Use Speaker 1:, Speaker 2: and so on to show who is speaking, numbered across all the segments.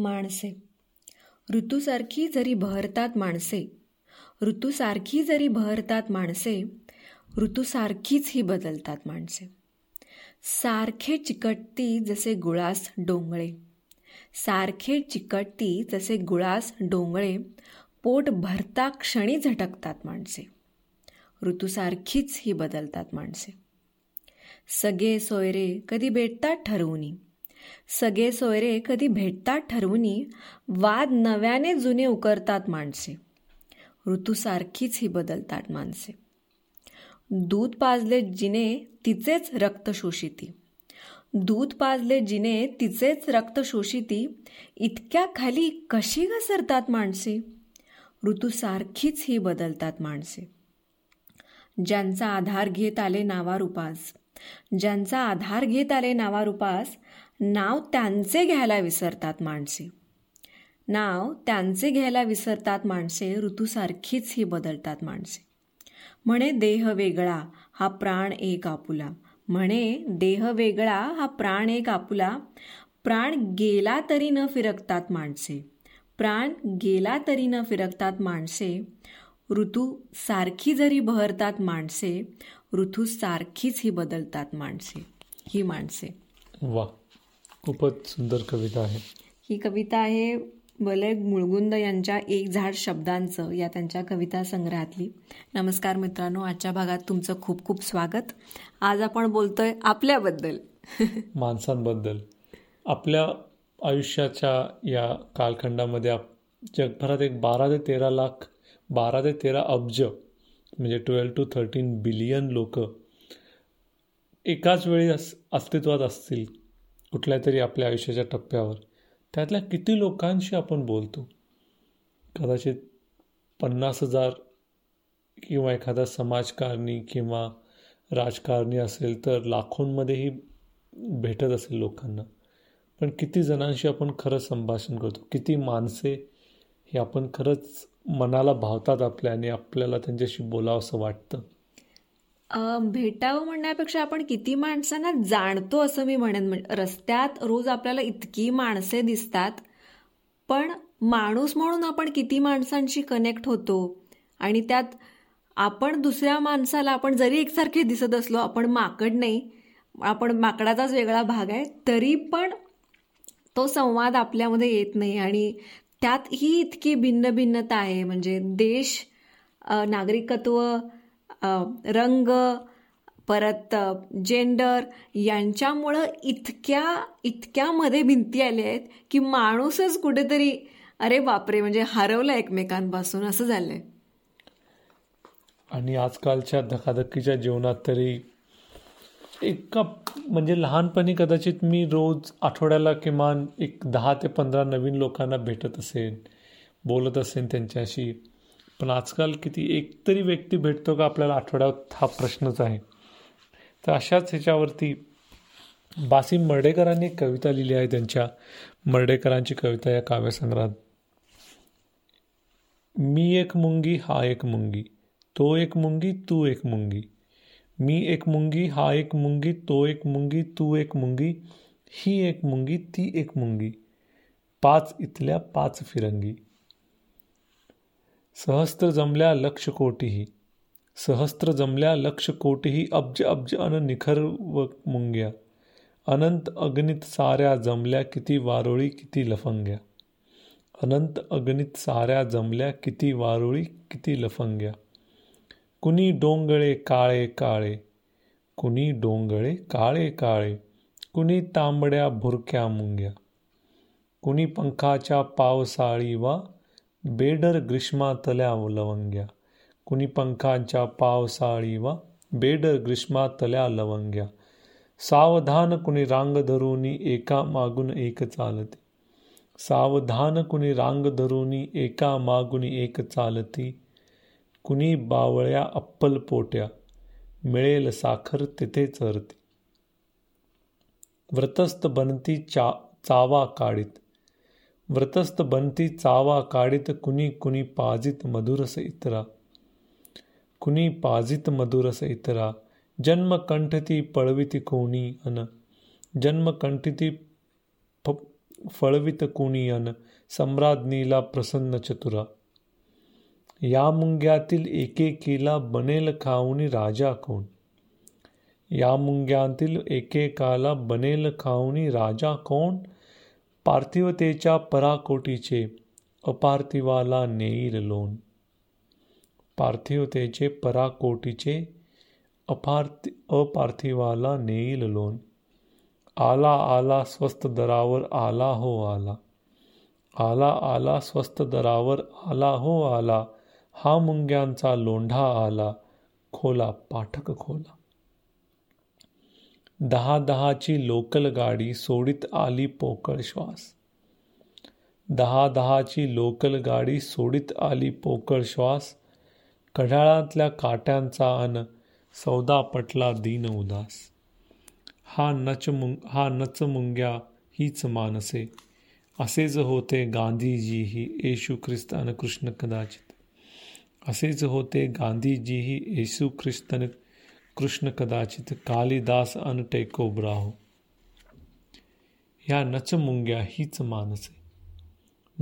Speaker 1: माणसे. ऋतूसारखी जरी बहरतात माणसे ऋतूसारखी जरी बहरतात माणसे ऋतूसारखीच ही बदलतात माणसे. सारखे चिकटती जसे गुळास डोंगळे सारखे चिकटती जसे गुळास डोंगळे पोट भरता क्षणी झटकतात माणसे. ऋतूसारखीच ही बदलतात माणसे. सगळे सोयरे कधी भेटतात ठरवूनी सगळे सोयरे कधी भेटतात ठरवूनी वाद नव्याने जुने उकरतात माणसे. ऋतूसारखीच ही बदलतात माणसे. दूध पाजले जिने तिचेच रक्त शोषिती. दूध पाजले जिने तिचेच रक्त शोषिती. इतक्या खाली कशी घसरतात माणसे? ऋतूसारखीच ही बदलतात माणसे. ज्यांचा आधार घेत आले नावारुपास ज्यांचा आधार घेत आले नावारुपास नाव त्यांचे घ्यायला विसरतात माणसे. नाव त्यांचे घ्यायला विसरतात माणसे ऋतूसारखीच ही बदलतात माणसे. म्हणे देह वेगळा हा प्राण एक आपुला. म्हणे देह वेगळा हा प्राण एक आपुला. प्राण गेला तरी न फिरकतात माणसे. प्राण गेला तरी न फिरकतात माणसे. ऋतू सारखी जरी बहरतात माणसे ऋतू सारखीच ही बदलतात माणसे ही माणसे.
Speaker 2: वा खूपच सुंदर कविता आहे.
Speaker 1: ही कविता आहे बले मुळगुंद यांच्या एक झाड शब्दांचं या त्यांच्या कविता संग्रहातली. नमस्कार मित्रांनो आजच्या भागात तुमचं खूप खूप स्वागत. आज आपण बोलतोय आपल्याबद्दल.
Speaker 2: माणसांबद्दल. आपल्या आयुष्याच्या या कालखंडामध्ये जगभरात एक बारा ते तेरा लाख बारा ते तेरा अब्ज म्हणजे ट्वेल्व टू थर्टीन बिलियन लोक एकाच वेळी अस्तित्वात असतील. कुठल्या तरी आपल्या आयुष्याच्या टप्प्यावर. त्यातल्या किती लोकांशी आपण बोलतो? कदाचित पन्नास हजार किंवा एखादा समाजकारणी किंवा राजकारणी असेल तर लाखोंमध्येही भेटत असेल लोकांना. पण किती जणांशी आपण खरंच संभाषण करतो? किती माणसे हे आपण खरंच मनाला भावतात आपल्या आणि आपल्याला त्यांच्याशी बोलावं असं वाटतं?
Speaker 1: भेटावं म्हणण्यापेक्षा आपण किती माणसांना जाणतो असं मी म्हणेन. रस्त्यात रोज आपल्याला इतकी माणसे दिसतात पण माणूस म्हणून आपण किती माणसांशी कनेक्ट होतो आणि त्यात आपण दुसऱ्या माणसाला आपण जरी एकसारखे दिसत असलो आपण माकड नाही आपण माकडाचाच वेगळा भाग आहे तरी पण तो संवाद आपल्यामध्ये येत नाही आणि त्यात ही इतकी भिन्न भिन्नता आहे. म्हणजे देश नागरिकत्व रंग परत जेंडर यांच्यामुळं इतक्या इतक्यामध्ये भिंती आल्या आहेत की माणूसच कुठेतरी अरे बापरे म्हणजे हरवलं एकमेकांपासून असं झालंय.
Speaker 2: आणि आजकालच्या धकाधकीच्या जीवनात तरी एका म्हणजे लहानपणी कदाचित मी रोज आठवड्याला किमान एक दहा ते पंधरा नवीन लोकांना भेटत असेन बोलत असेन त्यांच्याशी पण आजकाल किती एक तरी व्यक्ती भेटतो का आपल्याला आठवड्यात हा प्रश्नच आहे. तर अशाच ह्याच्यावरती बासिम मर्डेकरांनी एक कविता लिहिली आहे त्यांच्या. मर्डेकरांची कविता या काव्यसंग्रहात. मी एक मुंगी हा एक मुंगी तो एक मुंगी तू एक मुंगी. मी एक मुंगी हा एक मुंगी तो एक मुंगी तू एक मुंगी ही एक मुंगी ती एक मुंगी. पाच इथल्या पाच फिरंगी. सहस्त्र जमल्या लक्ष कोटीही. सहस्त्र जमल्या लक्ष कोटीही अब्ज अब्ज अन निखर व मुंग्या. अनंत अग्नित साऱ्या जमल्या किती वारोळी किती लफंग्या. अनंत अग्नित साऱ्या जमल्या किती वारोळी किती लफंग्या. कुणी डोंगळे काळे काळे. कुणी डोंगळे काळे काळे. कुणी तांबड्या भुरक्या मुंग्या. कुणी पंखाच्या पावसाळी वा बेडर ग्रीष्मातल्या लवंग्या कुणी पंखांच्या पावसाळी वा बेडर ग्रीष्मातल्या लवंग्या सावधान कुणी रांग धरूनी एका मागून एक चालते सावधान कुणी रांग धरूनी एका मागून एक चालती कुणी बावळ्या अप्पल पोट्या मिळेल साखर तिथे चरते व्रतस्थ बनती चा चावा काढीत व्रतस्थ बनती चावा काढित कुणी कुणी पाजित मधुरस इतरा कुणी पाजित मधुरस इतरा जन्म कंठती पळवित कोणी अन जन्म कंठती फ फळवित कुणियन सम्राज्ञीला प्रसन्न चतुरा या मुंग्यातील एकेकीला बनेल खाऊनी राजा कोण या मुंग्यातील एकेकाला बनेल खाऊनी राजा कोण पार्थिवतेच्या पराकोटीचे अपार्थिवाला नेईल लोन. पार्थिवतेचे पराकोटीचे अपार्थि अपार्थिवाला नेईल लोन. आला आला स्वस्त दरावर आला हो आला. आला आला स्वस्त दरावर आला हो आला. हा मुंग्यांचा लोंढा आला. खोला पाठक खोला. दहा दहाची लोकल गाडी सोडित आली पोकळ श्वास. दहा दहाची लोकल गाडी सोडित आली पोकळ श्वास. कढाळातल्या काट्यांचा अन सौदा पटला दीन उदास. हा नच मुंग हा नच मुंग्या हीच मानसे. असेच होते गांधीजी ही येशू ख्रिस्त अन कृष्ण कदाचित. असेच होते गांधीजीही येशू ख्रिस्तन कृष्ण कदाचित कालिदास अन टेकोब्राहो ह्या नचमुंग्या हीच मानसे.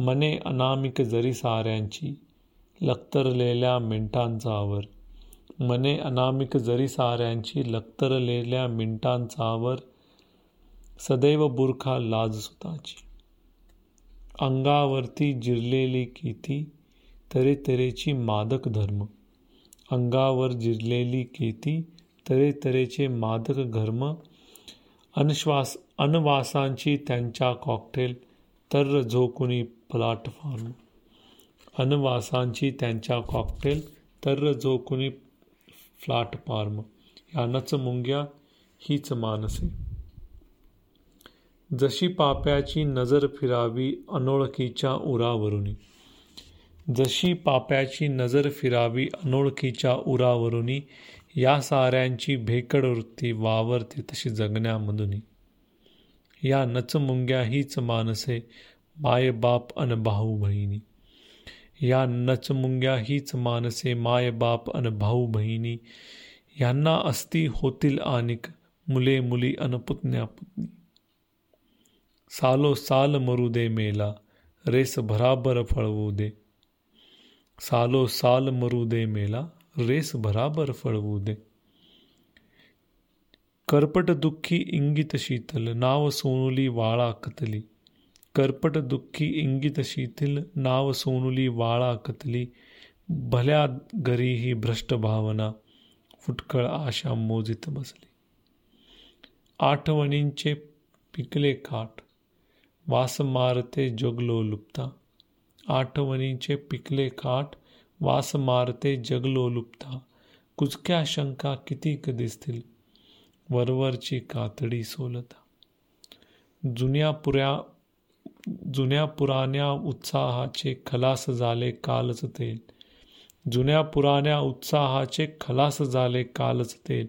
Speaker 2: मने अनामिक जरी साऱ्यांची लक्तरलेल्या मिनटांचावर मने अनामिक जरी साऱ्यांची लक्तरलेल्या मिनटांचावर सदैव बुरखा लाज सुताची. अंगावरती जिरलेली किती तरे तरेची मादक धर्म. अंगावर जिरलेली केती तरे तरेचे मादक घर्म अनश्वास अनवासांची त्यांच्या कॉकटेल तर झोकुनी प्लॅटफॉर्म अनवासांची त्यांच्या कॉकटेल तर झोकुनी फ्लॅटफॉर्म प्लॅटफॉर्म यानच मुंग्या हीच मानसे. जशी पाप्याची नजर फिरावी अनोळखीच्या उरावरून जशी पाप्याची नजर फिरावी अनोळखीच्या उरावरुनी या साऱ्यांची भेकड वृत्ती वावरते तशी जगण्यामधून या नचमुंग्या हीच मानसे माय बाप अन भाऊ बहिणी. या नचमुंग्या हीच मानसे माय बाप अन भाऊ बहिणी. यांना अस्थि होतील आनिक मुले मुली अन पुतण्या पुतणी. सालो साल मरू दे मेला रेस भराबर फळवू दे. सालो साल मरू दे मेला रेस भराबर फळवू दे करपट दुःखी इंगित शीतल नाव सोनुली वाळा कतली. करपट दुःखी इंगित शीतल नाव सोनुली वाळा कतली. भल्या घरीही भ्रष्ट भावना फुटकळ आशा मोजित बसली. आठवणींचे पिकले काठ वास मारते जगलो लुप्ता. आठवणींचे पिकले काठ वास मारते जगलो लुप्ता कुचक्या शंका कितीक दिसतील? वरवरची कातडी सोलता. जुन्या पुऱ्या जुन्या पुराण्या उत्साहाचे खलास झाले कालच तेल. जुन्या पुराण्या उत्साहाचे खलास झाले कालच तेल.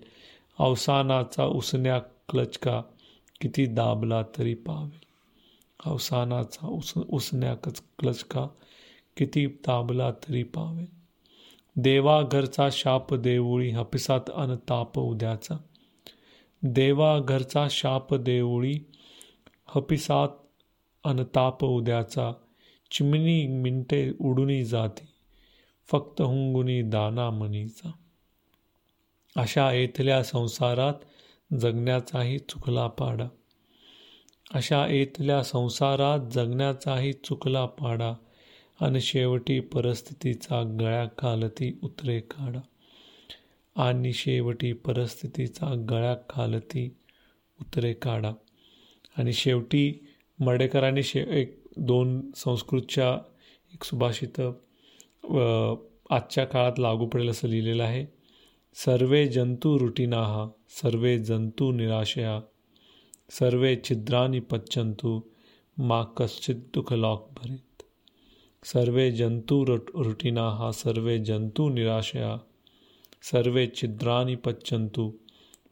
Speaker 2: अवसानाचा उसण्या क्लचका किती दाबला तरी पावेल. अवसानाचा उस उसण्या क्लचका किती ताबला तरी पावेल. देवा घरचा शाप देवळी हपिसात अन ताप उद्याचा. देवा घरचा शाप देवळी हपिसात अनताप उद्याचा. चिमणी मिनटे उडुनी जाती फक्त हुंगुनी दाना मनीचा. अशा येथल्या संसारात जगण्याचाही चुकला पाडा. अशा येथल्या संसारात जगण्याचाही चुकला पाडा. आणि शेवटी परिस्थितीचा गळ्या खालती उतरे काढा. आणि शेवटी परिस्थितीचा गळ्या खालती उतरे काढा. आणि शेवटी मडेकरांनी शे एक दोन संस्कृतच्या एक सुभाषित आजच्या काळात लागू पडेल असं लिहिलेलं आहे. सर्वे जंतू रुटीनाहा सर्वे जंतू निराशया सर्वे छिद्रानी पच्चंतू मा कश्चित दुःख लॉक भरे सर्वे जंतू रुटीनाहा सर्वे जंतू निराशया सर्वे छिद्रानी पच्चंतु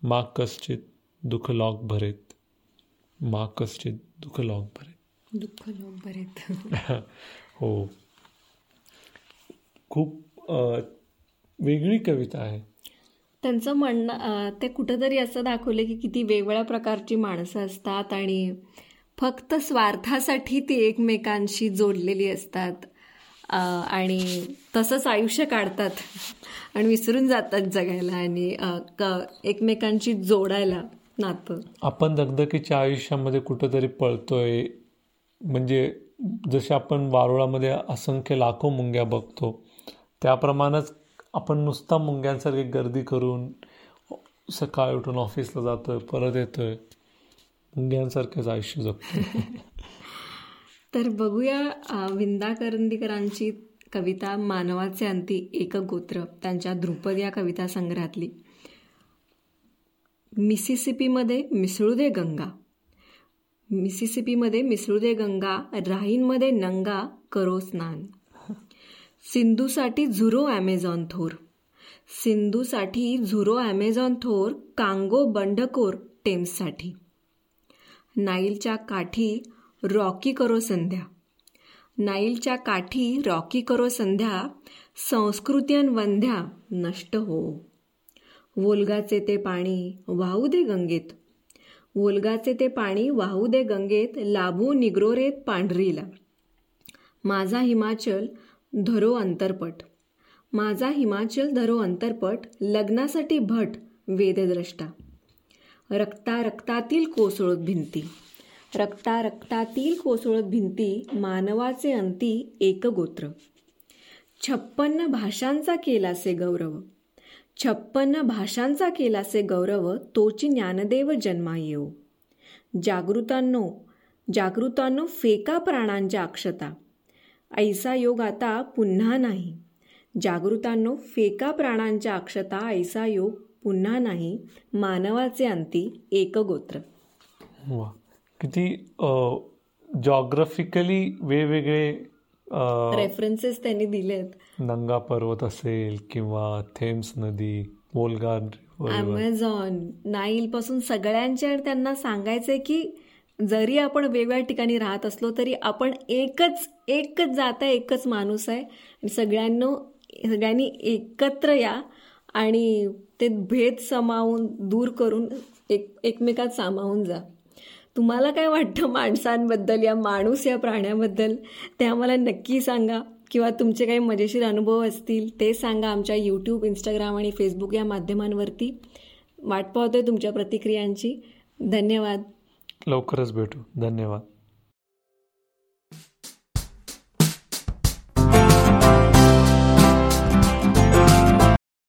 Speaker 2: मा कश्चित दुःख लॉक भरेत। मा कश्चित दुःख लॉक भरेत।
Speaker 1: दुःख लोक बरेत
Speaker 2: हो। खूप वेगळी कविता आहे.
Speaker 1: त्यांचं म्हणणं ते कुठंतरी असं दाखवलं की किती वेगवेगळ्या प्रकारची माणसं असतात आणि फक्त स्वार्थासाठी ती एकमेकांशी जोडलेली असतात. आणि तसंच आयुष्य काढतात आणि विसरून जातात जगायला आणि एकमेकांशी जोडायला नातं.
Speaker 2: आपण दगदकीच्या आयुष्यामध्ये कुठंतरी पळतोय. म्हणजे जसे आपण वारुळामध्ये असंख्य लाखो मुंग्या बघतो त्याप्रमाणेच आपण नुसता मुंग्यांसारखी गर्दी करून सकाळी उठून ऑफिसला जातोय परत येतोय. मुंग्यांसारखंच आयुष्य जगतो.
Speaker 1: तर बघूया विंदा करंदीकरांची कविता मानवाचे अंती एक गोत्र त्यांच्या ध्रुपद या कविता संग्रहातली. मिसिसिपीमध्ये मिसळू दे गंगा. मिसिसिपीमध्ये मिसळू दे गंगा राहींमध्ये नंगा करो स्नान. सिंधूसाठी झुरो ॲमेझॉन थोर. सिंधूसाठी झुरो ॲमेझॉन थोर कांगो बंडकोर टेम्ससाठी. नाईलच्या काठी रॉकी करो संध्या. नाईलच्या काठी रॉकी करो संध्या संस्कृत्यन वंध्या नष्ट हो. वोलगाचे ते पाणी वाहू दे गंगेत. वोलगाचे ते पाणी वाहू दे गंगेत लाभू निग्रोरेत पांढरीला. माझा हिमाचल धरो अंतरपट. माझा हिमाचल धरो अंतरपट लग्नासाठी भट वेदद्रष्टा. रक्ता रक्तातील कोसळत भिंती. रक्ता रक्तातील कोसळत भिंती मानवाचे अंती एकगोत्र. छप्पन्न भाषांचा केलासे गौरव. छप्पन्न भाषांचा केलासे गौरव तोची ज्ञानदेव जन्मा येऊ जागृतांनो जागृतांनो फेका प्राणांच्या अक्षता. ऐसा योग आता पुन्हा नाही. जागृतांनो फेका प्राणांच्या अक्षता ऐसा योग पुन्हा नाही मानवाचे अंती एकगोत्र.
Speaker 2: वा. किती जॉग्राफिकली वेगवेगळे
Speaker 1: रेफरन्सेस त्यांनी दिलेत.
Speaker 2: नंगा पर्वत असेल किंवा थेम्स नदी वोल्गा
Speaker 1: अमेझॉन नाईल पासून सगळ्यांच्या त्यांना सांगायचंय की जरी आपण वेगवेगळ्या ठिकाणी राहत असलो तरी आपण एकच एकच जात आहे एकच माणूस आहे. सगळ्यांना सगळ्यांनी एकत्र या आणि ते भेद समावून दूर करून एक एकमेकात सामावून जा. तुम्हाला काय वाटतं माणसांबद्दल या माणूस या प्राण्याबद्दल? ते आम्हाला नक्की सांगा. किंवा तुमचे काही मजेशीर अनुभव असतील ते सांगा आमच्या यूट्यूब इंस्टाग्राम आणि फेसबुक या माध्यमांवरती. वाट पाहतोय तुमच्या प्रतिक्रियांची. धन्यवाद.
Speaker 2: लवकरच भेटू. धन्यवाद.